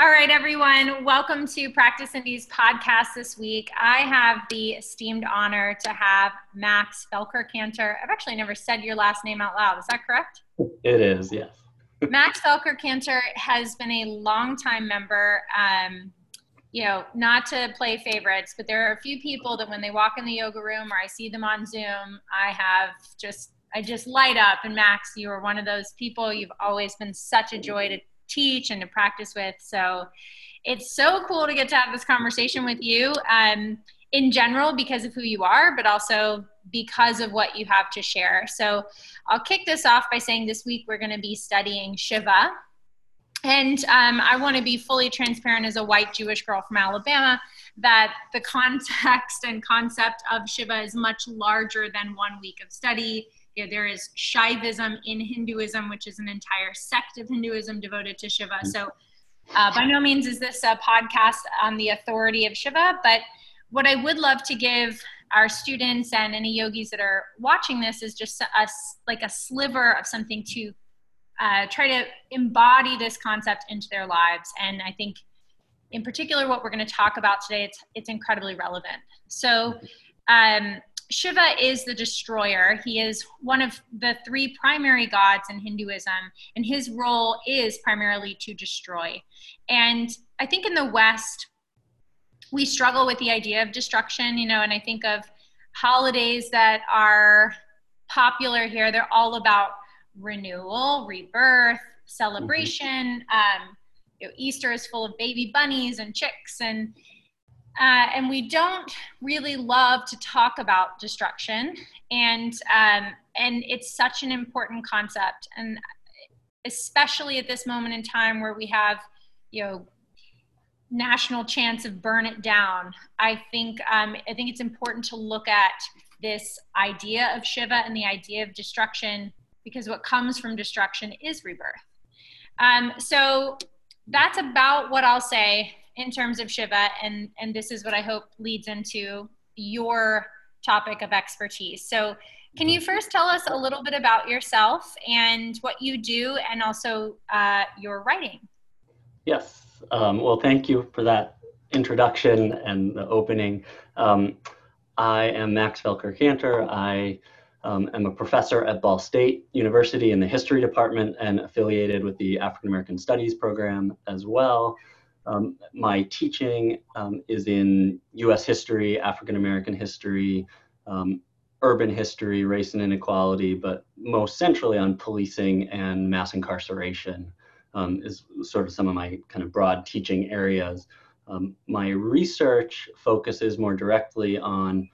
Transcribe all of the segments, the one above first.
All right, everyone. Welcome to Practice Indy's podcast this week. I have the esteemed honor to have Max Felker Kantor. I've actually never said your last name out loud. Is that correct? It is, yes. Max Felker Kantor has been a longtime member. Um, you know, not to play favorites, but there are a few people that when they walk in the yoga room or I see them on Zoom, I have just I just light up. And Max, you are one of those people. You've always been such a joy to teach and to practice with. So it's so cool to get to have this conversation with you um, in general because of who you are, but also because of what you have to share. So I'll kick this off by saying this week we're going to be studying Shiva. And um, I want to be fully transparent as a white Jewish girl from Alabama that the context and concept of Shiva is much larger than one week of study you know, there is Shaivism in Hinduism, which is an entire sect of Hinduism devoted to Shiva. Mm-hmm. So, uh, by no means is this a podcast on the authority of Shiva, but what I would love to give our students and any yogis that are watching this is just a, like a sliver of something to uh, try to embody this concept into their lives. And I think, in particular, what we're going to talk about today, it's it's incredibly relevant. So. Um, Shiva is the destroyer. He is one of the three primary gods in Hinduism, and his role is primarily to destroy. And I think in the West, we struggle with the idea of destruction, you know, and I think of holidays that are popular here. They're all about renewal, rebirth, celebration. Mm-hmm. Um, you know, Easter is full of baby bunnies and chicks and uh, and we don't really love to talk about destruction, and um, and it's such an important concept, and especially at this moment in time where we have, you know, national chance of burn it down. I think um, I think it's important to look at this idea of Shiva and the idea of destruction because what comes from destruction is rebirth. Um, so that's about what I'll say in terms of Shiva, and and this is what I hope leads into your topic of expertise. So, can you first tell us a little bit about yourself and what you do, and also uh, your writing? Yes. Um, well, thank you for that introduction and the opening. Um, I am Max Felker Kantor. I um, am a professor at Ball State University in the History Department and affiliated with the African American Studies program as well. Um, my teaching um, is in US history, African American history, um, urban history, race and inequality, but most centrally on policing and mass incarceration um, is sort of some of my kind of broad teaching areas. Um, my research focuses more directly on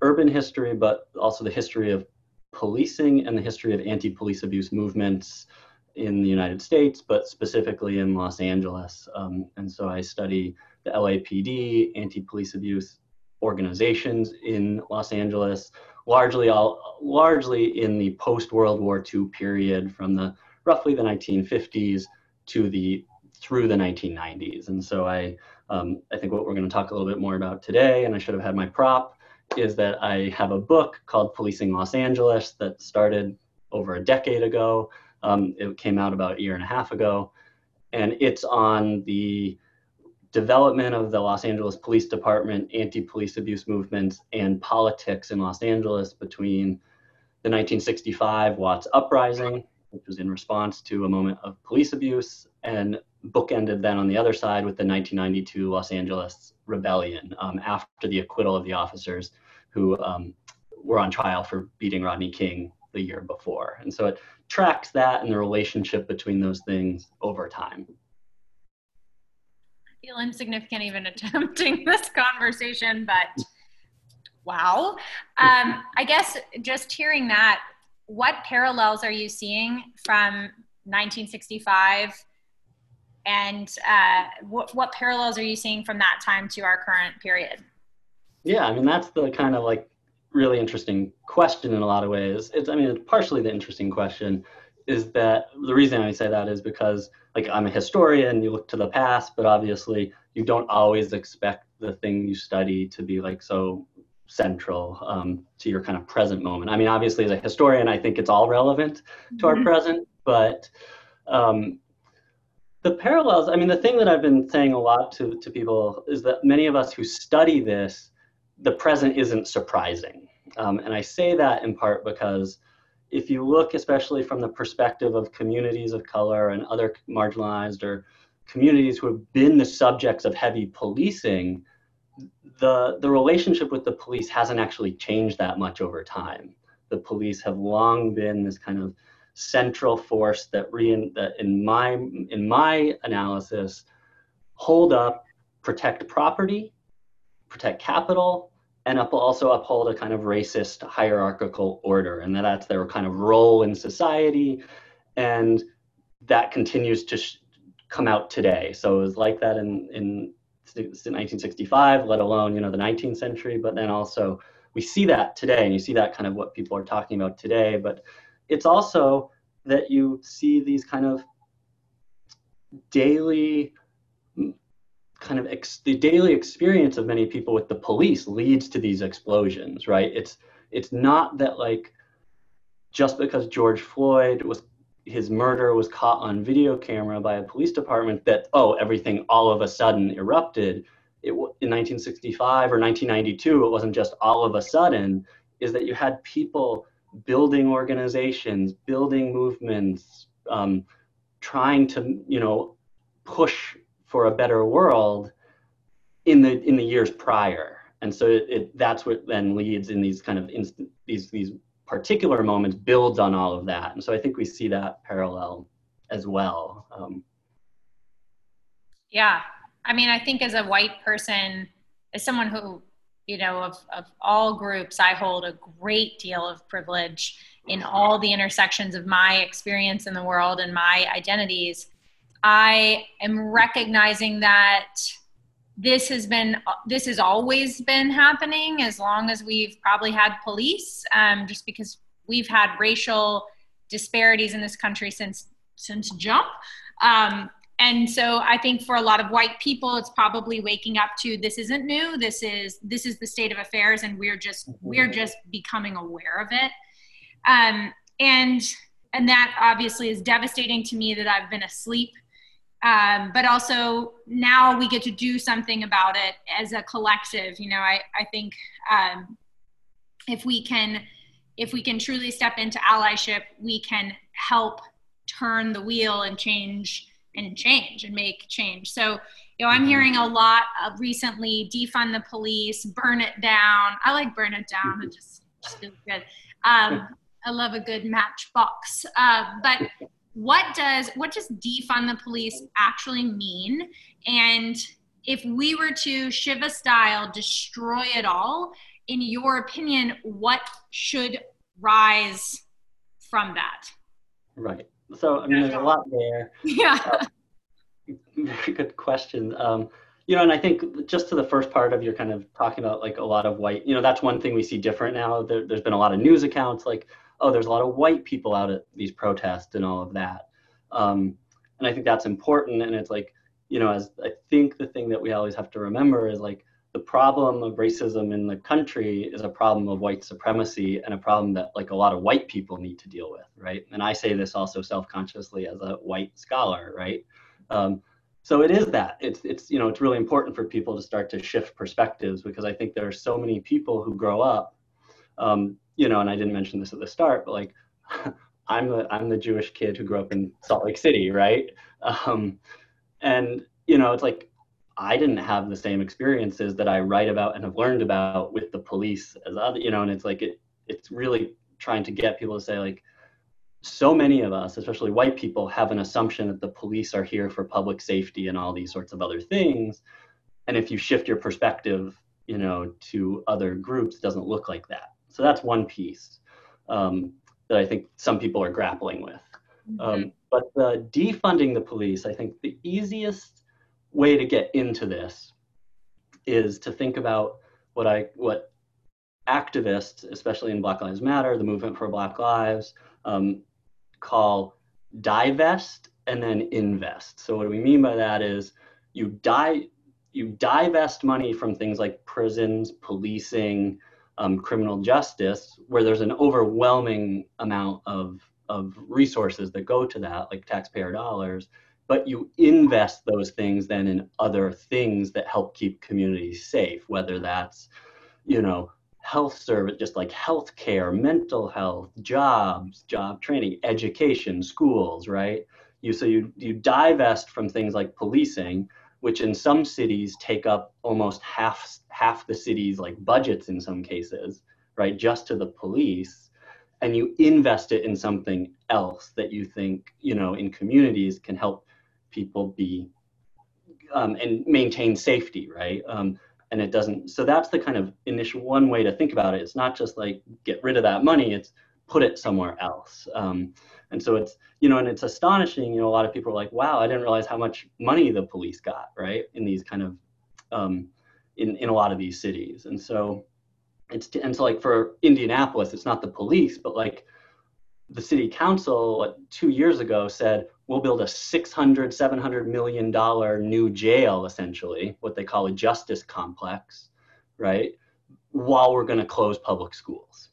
urban history, but also the history of policing and the history of anti-police abuse movements, in the United States, but specifically in Los Angeles. Um, and so I study the LAPD, anti-police abuse organizations in Los Angeles, largely all largely in the post-World War II period from the roughly the 1950s to the through the 1990s. And so I um, I think what we're going to talk a little bit more about today, and I should have had my prop, is that I have a book called Policing Los Angeles that started over a decade ago um, it came out about a year and a half ago, and it's on the development of the Los Angeles Police Department, anti-police abuse movements, and politics in Los Angeles between the 1965 Watts Uprising, which was in response to a moment of police abuse, and bookended then on the other side with the 1992 Los Angeles Rebellion um, after the acquittal of the officers who um, were on trial for beating Rodney King the year before. And so it tracks that and the relationship between those things over time. I feel insignificant even attempting this conversation, but wow. Um, I guess just hearing that, what parallels are you seeing from 1965 and uh, what, what parallels are you seeing from that time to our current period? Yeah, I mean, that's the kind of like really interesting question in a lot of ways. It's, I mean, it's partially the interesting question is that the reason I say that is because, like, I'm a historian, you look to the past, but obviously you don't always expect the thing you study to be like so central um, to your kind of present moment. I mean, obviously, as a historian, I think it's all relevant to our mm-hmm. present, but um, the parallels, I mean, the thing that I've been saying a lot to, to people is that many of us who study this, the present isn't surprising. Um, and I say that in part because if you look, especially from the perspective of communities of color and other marginalized or communities who have been the subjects of heavy policing, the, the relationship with the police hasn't actually changed that much over time. The police have long been this kind of central force that, re, that in my in my analysis hold up, protect property, protect capital, and up, also uphold a kind of racist hierarchical order, and that that's their kind of role in society, and that continues to come out today. So it was like that in in 1965, let alone you know the 19th century, but then also we see that today, and you see that kind of what people are talking about today, but it's also that you see these kind of daily kind of ex- the daily experience of many people with the police leads to these explosions right? It's it's not that like just because george floyd was his murder was caught on video camera by a police department that oh everything all of a sudden erupted it, in 1965 or 1992 it wasn't just all of a sudden is that you had people building organizations, building movements, um, trying to you know push for a better world in the in the years prior. And so it, it that's what then leads in these kind of these these particular moments builds on all of that. And so I think we see that parallel as well. Um, yeah, I mean, I think as a white person, as someone who you know, of, of all groups, I hold a great deal of privilege in all the intersections of my experience in the world and my identities. I am recognizing that this has been this has always been happening as long as we've probably had police um, just because we've had racial disparities in this country since since jump. Um, and so i think for a lot of white people it's probably waking up to this isn't new. This is this is the state of affairs and we're just mm-hmm. we're just becoming aware of it. Um, and and that obviously is devastating to me that i've been asleep um, but also now we get to do something about it as a collective you know i i think um, if we can if we can truly step into allyship we can help turn the wheel and change and change and make change. So, you know, I'm mm-hmm. hearing a lot of recently defund the police, burn it down. I like burn it down. It just, just feels good. Um, I love a good matchbox. Uh, but what does what does defund the police actually mean? And if we were to Shiva style destroy it all, in your opinion, what should rise from that? Right. So I mean, there's a lot there. Yeah. Uh, very good question. Um, you know, and I think just to the first part of your kind of talking about like a lot of white, you know, that's one thing we see different now. There, has been a lot of news accounts like, oh, there's a lot of white people out at these protests and all of that. Um, and I think that's important. And it's like, you know, as I think the thing that we always have to remember is like the problem of racism in the country is a problem of white supremacy and a problem that like a lot of white people need to deal with, right? And I say this also self-consciously as a white scholar, right? Um, so it is that it's it's you know it's really important for people to start to shift perspectives because I think there are so many people who grow up, um, you know, and I didn't mention this at the start, but like I'm the I'm the Jewish kid who grew up in Salt Lake City, right? Um, and you know, it's like I didn't have the same experiences that I write about and have learned about with the police as other, you know, and it's like it, it's really trying to get people to say like, so many of us, especially white people, have an assumption that the police are here for public safety and all these sorts of other things. And if you shift your perspective, you know, to other groups, it doesn't look like that. So that's one piece um, that I think some people are grappling with. Mm-hmm. Um, but the defunding the police, I think the easiest way to get into this is to think about what I what activists, especially in Black Lives Matter, the movement for Black Lives, um, call divest and then invest. So what do we mean by that is you die you divest money from things like prisons, policing, um, criminal justice, where there's an overwhelming amount of of resources that go to that, like taxpayer dollars, but you invest those things then in other things that help keep communities safe, whether that's, you know, health service, just like healthcare, mental health, jobs, job training, education, schools, right? You so you you divest from things like policing, which in some cities take up almost half half the city's like budgets in some cases, right? Just to the police, and you invest it in something else that you think you know in communities can help people be um, and maintain safety, right? Um, and it doesn't so that's the kind of initial one way to think about it it's not just like get rid of that money it's put it somewhere else. Um, and so it's you know and it's astonishing you know a lot of people are like wow i didn't realize how much money the police got right in these kind of um, in, in a lot of these cities. And so it's and so like for indianapolis it's not the police but like the city council two years ago said we'll build a 600 700 million dollar new jail essentially what they call a justice complex right while we're going to close public schools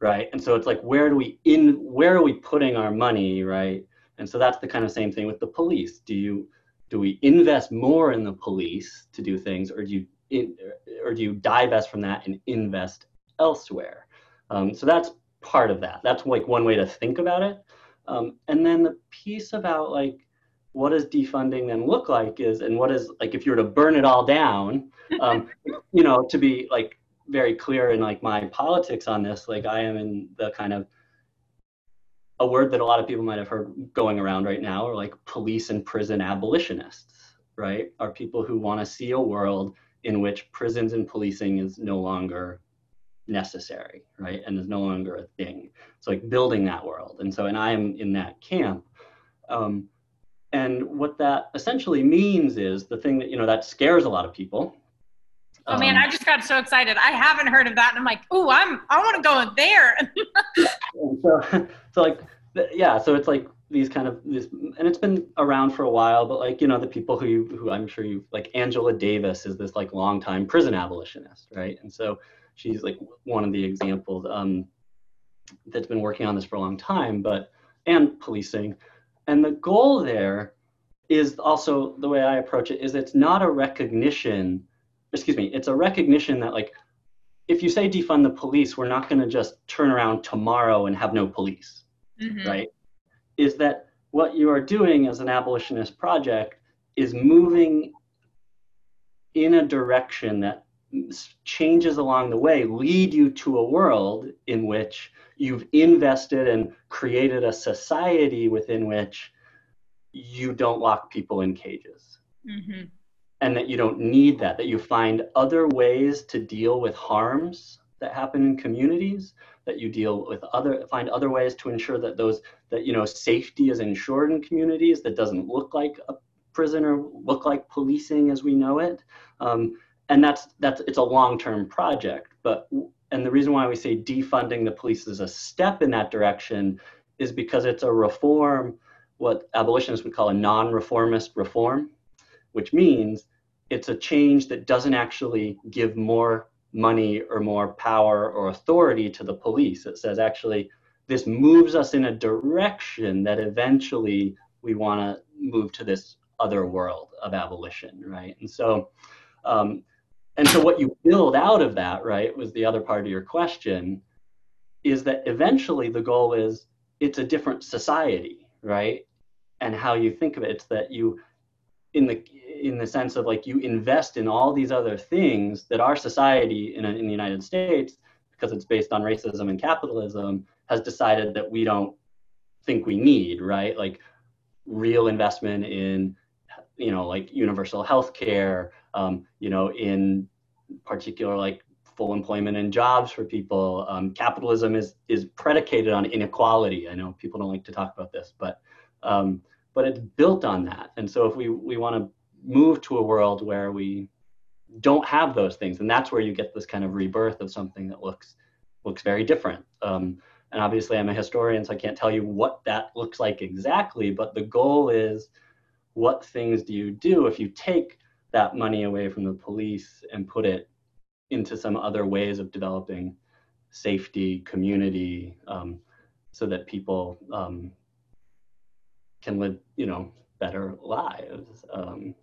right? And so it's like where do we in where are we putting our money right? And so that's the kind of same thing with the police. Do you do we invest more in the police to do things or do you in, or do you divest from that and invest elsewhere? Um, so that's part of that. That's like one way to think about it. Um, and then the piece about like what does defunding then look like is, and what is like if you were to burn it all down, um, you know, to be like very clear in like my politics on this, like I am in the kind of a word that a lot of people might have heard going around right now are like police and prison abolitionists, right? Are people who want to see a world in which prisons and policing is no longer necessary, right? And is no longer a thing. It's like building that world. And so, and I am in that camp. Um, and what that essentially means is the thing that, you know, that scares a lot of people. Oh man, um, I just got so excited. I haven't heard of that. And I'm like, oh, I'm, I want to go in there. so, so like, yeah, so it's like these kind of this, and it's been around for a while, but like, you know, the people who, you, who I'm sure you, like Angela Davis is this like longtime prison abolitionist, right? And so she's like one of the examples um, that's been working on this for a long time, but and policing. And the goal there is also the way I approach it is it's not a recognition, excuse me, it's a recognition that like if you say defund the police, we're not going to just turn around tomorrow and have no police, mm-hmm. right? Is that what you are doing as an abolitionist project is moving in a direction that changes along the way lead you to a world in which you've invested and created a society within which you don't lock people in cages. Mm-hmm. And that you don't need that, that you find other ways to deal with harms that happen in communities, that you deal with other, find other ways to ensure that those, that, you know, safety is ensured in communities that doesn't look like a prison or look like policing as we know it. Um, and that's that's it's a long-term project but and the reason why we say defunding the police is a step in that direction is because it's a reform what abolitionists would call a non-reformist reform which means it's a change that doesn't actually give more money or more power or authority to the police it says actually this moves us in a direction that eventually we want to move to this other world of abolition right and so um, and so what you build out of that, right, was the other part of your question, is that eventually the goal is it's a different society, right? And how you think of it, it's that you in the in the sense of like you invest in all these other things that our society in, in the United States, because it's based on racism and capitalism, has decided that we don't think we need, right? Like real investment in, you know, like universal health care, um, you know, in particular like full employment and jobs for people. Um, capitalism is is predicated on inequality. I know people don't like to talk about this, but um, but it's built on that. And so if we we want to move to a world where we don't have those things, and that's where you get this kind of rebirth of something that looks looks very different. Um, and obviously, I'm a historian, so I can't tell you what that looks like exactly. But the goal is, what things do you do if you take that money away from the police and put it into some other ways of developing safety, community, um, so that people um, can live, you know, better lives. Um,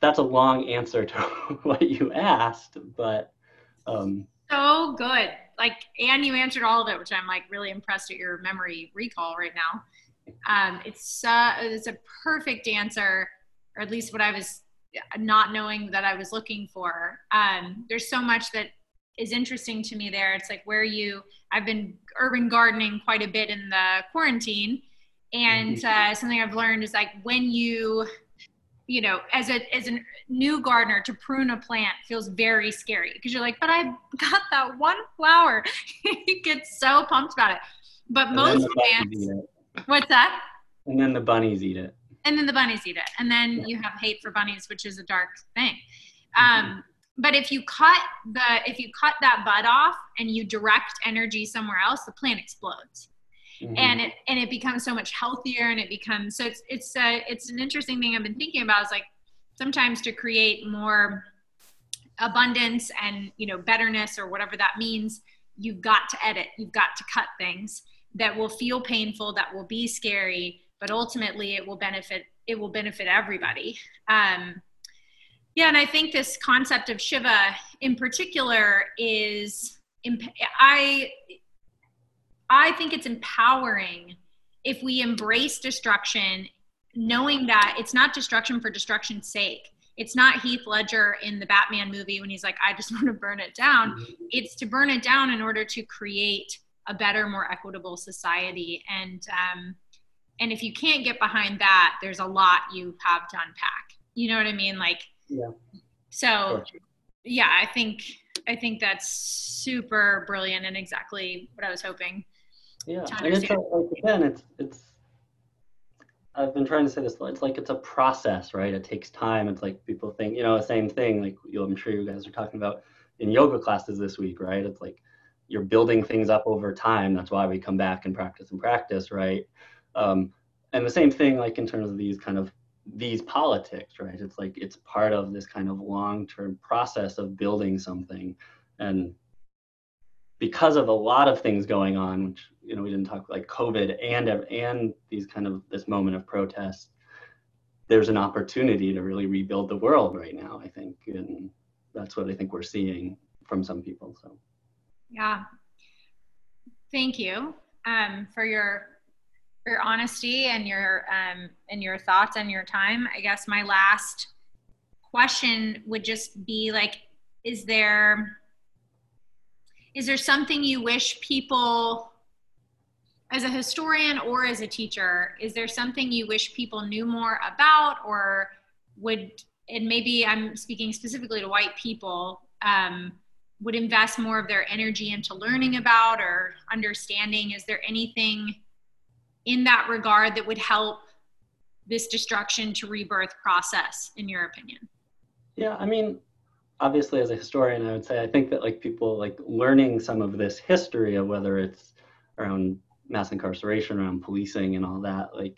that's a long answer to what you asked, but um, so good. Like, and you answered all of it, which I'm like really impressed at your memory recall right now. Um, it's uh, it's a perfect answer, or at least what I was not knowing that I was looking for. Um, there's so much that is interesting to me there. It's like where you, I've been urban gardening quite a bit in the quarantine. And mm-hmm. uh, something I've learned is like when you, you know, as a as a new gardener to prune a plant feels very scary because you're like, but I got that one flower. you get so pumped about it. But and most plants, what's that? And then the bunnies eat it. And then the bunnies eat it. And then yeah. you have hate for bunnies, which is a dark thing. Mm-hmm. Um, but if you cut the if you cut that bud off and you direct energy somewhere else the plant explodes mm-hmm. and it and it becomes so much healthier and it becomes so it's it's a, it's an interesting thing i've been thinking about is like sometimes to create more abundance and you know betterness or whatever that means you've got to edit you've got to cut things that will feel painful that will be scary but ultimately it will benefit it will benefit everybody um, yeah, and I think this concept of Shiva in particular is I I think it's empowering if we embrace destruction knowing that it's not destruction for destruction's sake. It's not Heath Ledger in the Batman movie when he's like, I just want to burn it down. Mm-hmm. It's to burn it down in order to create a better, more equitable society. And um, and if you can't get behind that, there's a lot you have to unpack. You know what I mean? Like yeah. So yeah, I think I think that's super brilliant and exactly what I was hoping. Yeah, and it's a, like again, it's it's. I've been trying to say this. It's like it's a process, right? It takes time. It's like people think, you know, the same thing. Like you I'm sure you guys are talking about in yoga classes this week, right? It's like you're building things up over time. That's why we come back and practice and practice, right? Um, and the same thing, like in terms of these kind of these politics, right? It's like it's part of this kind of long-term process of building something, and because of a lot of things going on, which you know we didn't talk like COVID and and these kind of this moment of protest, there's an opportunity to really rebuild the world right now. I think, and that's what I think we're seeing from some people. So, yeah, thank you um, for your your honesty and your um, and your thoughts and your time. I guess my last question would just be like, is there is there something you wish people as a historian or as a teacher is there something you wish people knew more about or would and maybe i'm speaking specifically to white people um, would invest more of their energy into learning about or understanding? Is there anything in that regard that would help this destruction to rebirth process in your opinion? Yeah i mean obviously as a historian i would say i think that like people like learning some of this history of whether it's around mass incarceration around policing and all that like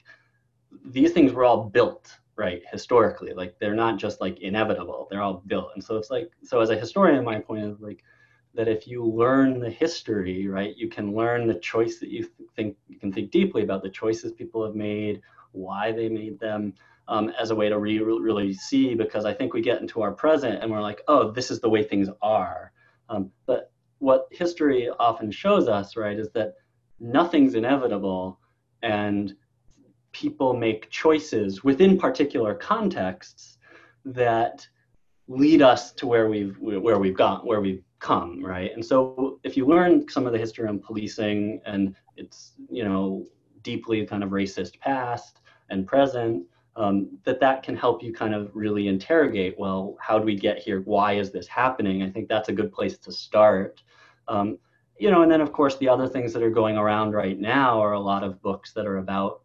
these things were all built right historically. Like they're not just like inevitable. They're all built. And so it's like so as a historian my point is like that if you learn the history, right, you can learn the choice that you think you can think deeply about the choices people have made, why they made them, um, as a way to re- really see. Because I think we get into our present and we're like, oh, this is the way things are. Um, but what history often shows us, right, is that nothing's inevitable, and people make choices within particular contexts that lead us to where we've where we've got where we've come, right? And so if you learn some of the history on policing and its, you know, deeply kind of racist past and present, um, that that can help you kind of really interrogate, well, how do we get here? Why is this happening? I think that's a good place to start. Um, you know, and then of course the other things that are going around right now are a lot of books that are about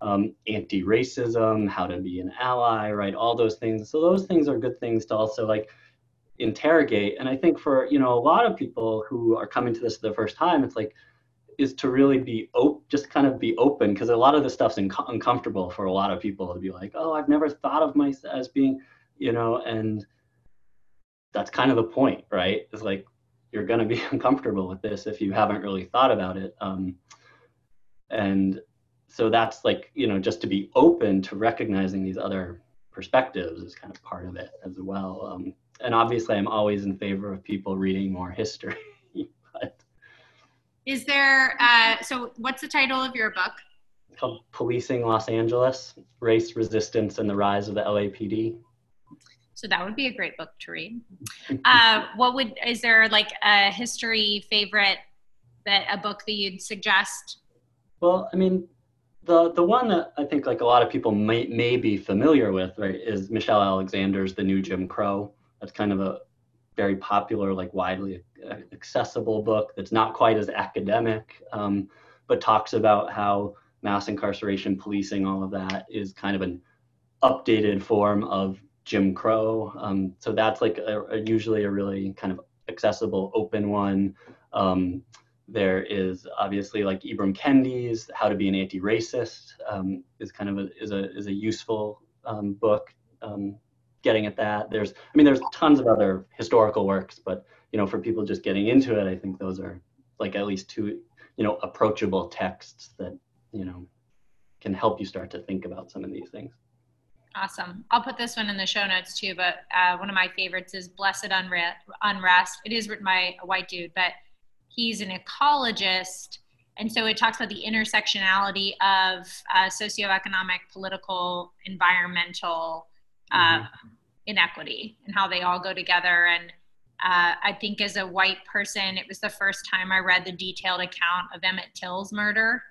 um, anti-racism, how to be an ally, right? All those things. So those things are good things to also like interrogate and i think for you know a lot of people who are coming to this for the first time it's like is to really be op- just kind of be open because a lot of this stuff's inc- uncomfortable for a lot of people to be like oh i've never thought of myself as being you know and that's kind of the point right it's like you're going to be uncomfortable with this if you haven't really thought about it um, and so that's like you know just to be open to recognizing these other perspectives is kind of part of it as well. Um, and obviously, I'm always in favor of people reading more history. but is there? Uh, so, what's the title of your book? It's called "Policing Los Angeles: Race, Resistance, and the Rise of the LAPD." So that would be a great book to read. Uh, what would is there like a history favorite that a book that you'd suggest? Well, I mean, the the one that I think like a lot of people may may be familiar with, right, is Michelle Alexander's The New Jim Crow. That's kind of a very popular, like widely accessible book that's not quite as academic, um, but talks about how mass incarceration, policing, all of that is kind of an updated form of Jim Crow. Um, so that's like a, a, usually a really kind of accessible, open one. Um, there is obviously like Ibram Kendi's How to Be an Anti-Racist um, is kind of a, is a, is a useful um, book um, getting at that. There's, I mean, there's tons of other historical works, but, you know, for people just getting into it, I think those are like at least two, you know, approachable texts that, you know, can help you start to think about some of these things. Awesome. I'll put this one in the show notes too, but uh, one of my favorites is Blessed Unrest. It is written by a white dude, but he's an ecologist. And so it talks about the intersectionality of uh, socioeconomic, political, environmental uh, mm-hmm. inequity and how they all go together. And uh, I think as a white person, it was the first time I read the detailed account of Emmett Till's murder.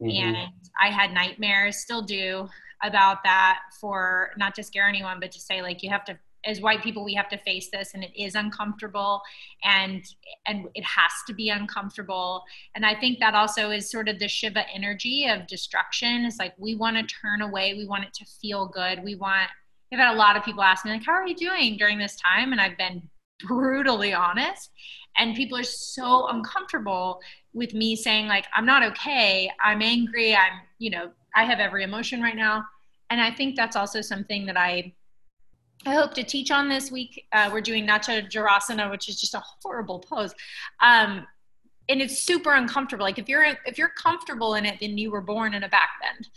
Mm-hmm. And I had nightmares, still do, about that for not to scare anyone, but to say, like, you have to as white people we have to face this and it is uncomfortable and and it has to be uncomfortable and i think that also is sort of the shiva energy of destruction it's like we want to turn away we want it to feel good we want i've had a lot of people ask me like how are you doing during this time and i've been brutally honest and people are so uncomfortable with me saying like i'm not okay i'm angry i'm you know i have every emotion right now and i think that's also something that i I hope to teach on this week. Uh, we're doing Natarajasana, which is just a horrible pose. Um, and it's super uncomfortable. Like if you're if you're comfortable in it, then you were born in a back bend.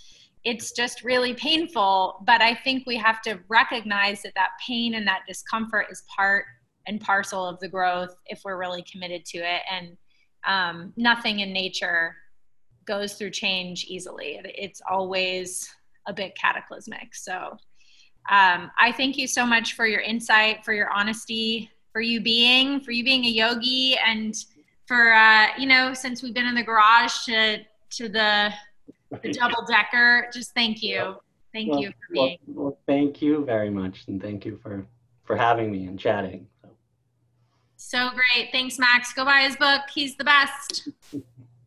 It's just really painful. But I think we have to recognize that that pain and that discomfort is part and parcel of the growth if we're really committed to it. And um, nothing in nature goes through change easily. It's always a bit cataclysmic. So um, I thank you so much for your insight, for your honesty, for you being, for you being a yogi, and for uh, you know, since we've been in the garage to to the, the double decker. Just thank you, thank well, you for being. Well, well, thank you very much, and thank you for for having me and chatting. So. so great, thanks, Max. Go buy his book. He's the best.